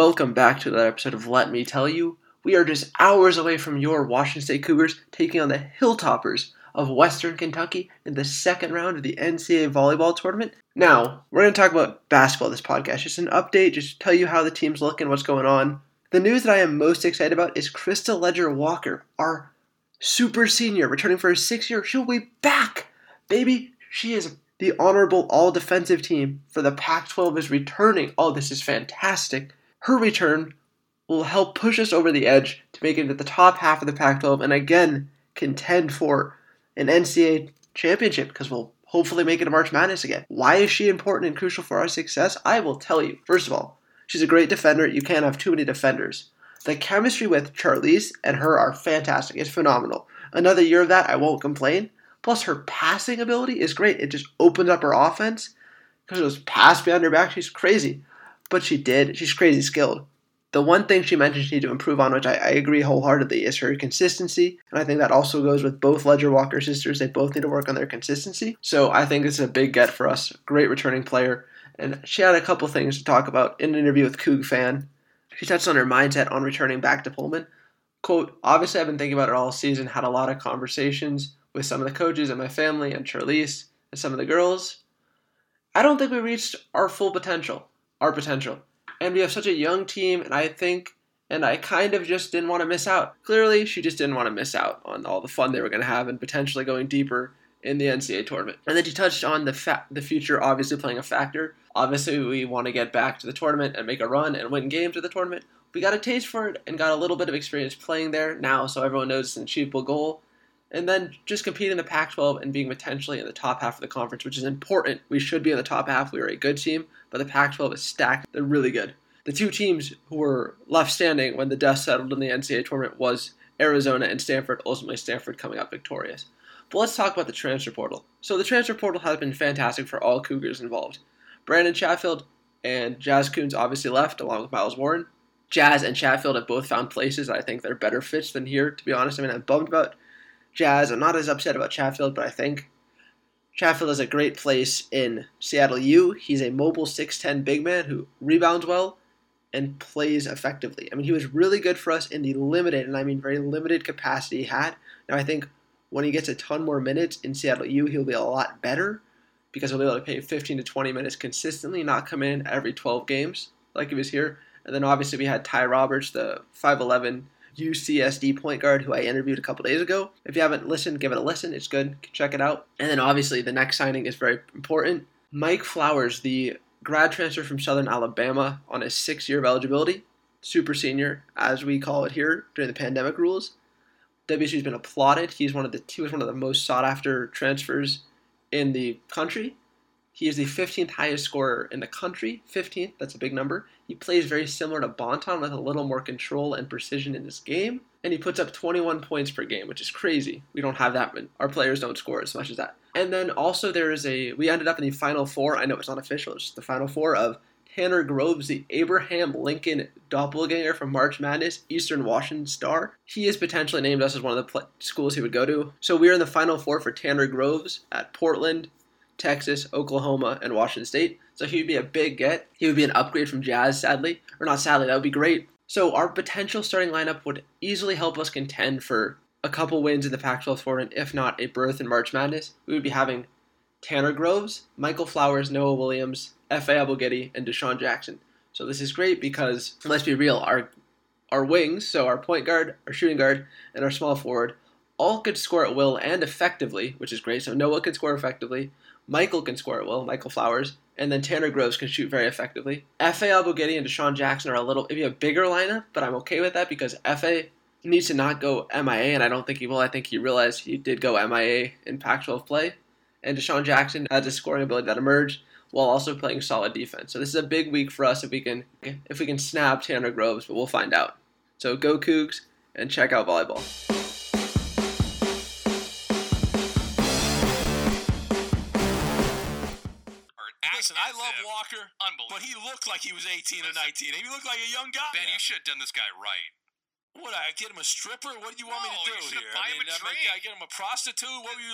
Welcome back to another episode of Let Me Tell You. We are just hours away from your Washington State Cougars taking on the Hilltoppers of Western Kentucky in the second round of the NCAA volleyball tournament. Now, we're going to talk about basketball this podcast. Just an update, just tell you how the team's looking, and what's going on. The news that I am most excited about is Krista Leger-Walker, our super senior, returning for her sixth year. She'll be back, baby. She is the honorable all defensive team for the Pac 12 is returning. Oh, this is fantastic. Her return will help push us over the edge to make it into the top half of the Pac 12 and again contend for an NCAA championship because we'll hopefully make it to March Madness again. Why is she important and crucial for our success? I will tell you. First of all, she's a great defender. You can't have too many defenders. The chemistry with Charlisse and her are fantastic. It's phenomenal. Another year of that, I won't complain. Plus, her passing ability is great. It just opens up her offense because it was pass behind her back. She's crazy but she did. She's crazy skilled. The one thing she mentioned she need to improve on, which I, I, agree wholeheartedly, is her consistency. And I think that also goes with both Leger-Walker sisters. They both need to work on their consistency. So I think it's a big get for us. Great returning player. And she had a couple things to talk about in an interview with Coug Fan. She touched on her mindset on returning back to Pullman. Quote, obviously I've been thinking about it all season, had a lot of conversations with some of the coaches and my family and Charlisse and some of the girls. I don't think we reached our full potential our potential. And we have such a young team, and I think, and I kind of just didn't want to miss out. Clearly, she just didn't want to miss out on all the fun they were going to have and potentially going deeper in the NCAA tournament. And then she touched on the fa- the future obviously playing a factor. Obviously, we want to get back to the tournament and make a run and win games at the tournament. We got a taste for it and got a little bit of experience playing there now, so everyone knows it's an achievable goal and then just competing in the Pac 12 and being potentially in the top half of the conference, which is important. We should be in the top half. We are a good team, but the Pac 12 is stacked. They're really good. The two teams who were left standing when the dust settled in the NCAA tournament was Arizona and Stanford, ultimately, Stanford coming out victorious. But let's talk about the transfer portal. So, the transfer portal has been fantastic for all Cougars involved. Brandon Chatfield and Jazz Coons obviously left, along with Miles Warren. Jazz and Chatfield have both found places I think they're better fits than here, to be honest. I mean, I'm bummed about Jazz. I'm not as upset about Chatfield, but I think Chatfield is a great place in Seattle U. He's a mobile 6'10 big man who rebounds well and plays effectively. I mean, he was really good for us in the limited, and I mean very limited capacity he had. Now, I think when he gets a ton more minutes in Seattle U, he'll be a lot better because he'll be able to play 15 to 20 minutes consistently, not come in every 12 games like he was here. And then obviously we had Ty Roberts, the 5'11 UCSD point guard who I interviewed a couple days ago. If you haven't listened, give it a listen. It's good. Check it out. And then obviously the next signing is very important. Mike Flowers, the grad transfer from Southern Alabama on his six year of eligibility, super senior, as we call it here during the pandemic rules. WSU's been applauded. He's one of the he was one of the most sought after transfers in the country. He is the 15th highest scorer in the country. 15th, that's a big number. He plays very similar to Bonton with a little more control and precision in his game. And he puts up 21 points per game, which is crazy. We don't have that. Our players don't score as much as that. And then also there is a, we ended up in the final four. I know it's not official, it's the final four of Tanner Groves, the Abraham Lincoln doppelganger from March Madness, Eastern Washington Star. He is potentially named us as one of the schools he would go to. So we are in the final four for Tanner Groves at Portland, Texas, Oklahoma, and Washington State. So he would be a big get. He would be an upgrade from Jazz, sadly. Or not sadly, that would be great. So our potential starting lineup would easily help us contend for a couple wins in the Pac 12 tournament, if not a berth in March Madness. We would be having Tanner Groves, Michael Flowers, Noah Williams, Efe Abogidi, and Dishon Jackson. So this is great because, let's be real, our our wings, so our point guard, our shooting guard, and our small forward, all could score at will and effectively, which is great. So Noah can score effectively. Michael can score at will, Michael Flowers, and then Tanner Groves can shoot very effectively. Fa Abogidi and Dishon Jackson are a little maybe a bigger lineup, but I'm okay with that because Fa needs to not go MIA, and I don't think he will. I think he realized he did go MIA in Pac-12 play, and Dishon Jackson has a scoring ability that emerged while also playing solid defense. So this is a big week for us if we can if we can snap Tanner Groves, but we'll find out. So go Cougs and check out volleyball. Listen, I love Walker, but he looked like he was 18 or 19. He looked like a young guy. Ben, you should have done this guy right. What, I get him a stripper? What do you want No, me to do here? I him mean, a I, mean. I get him a prostitute? What were you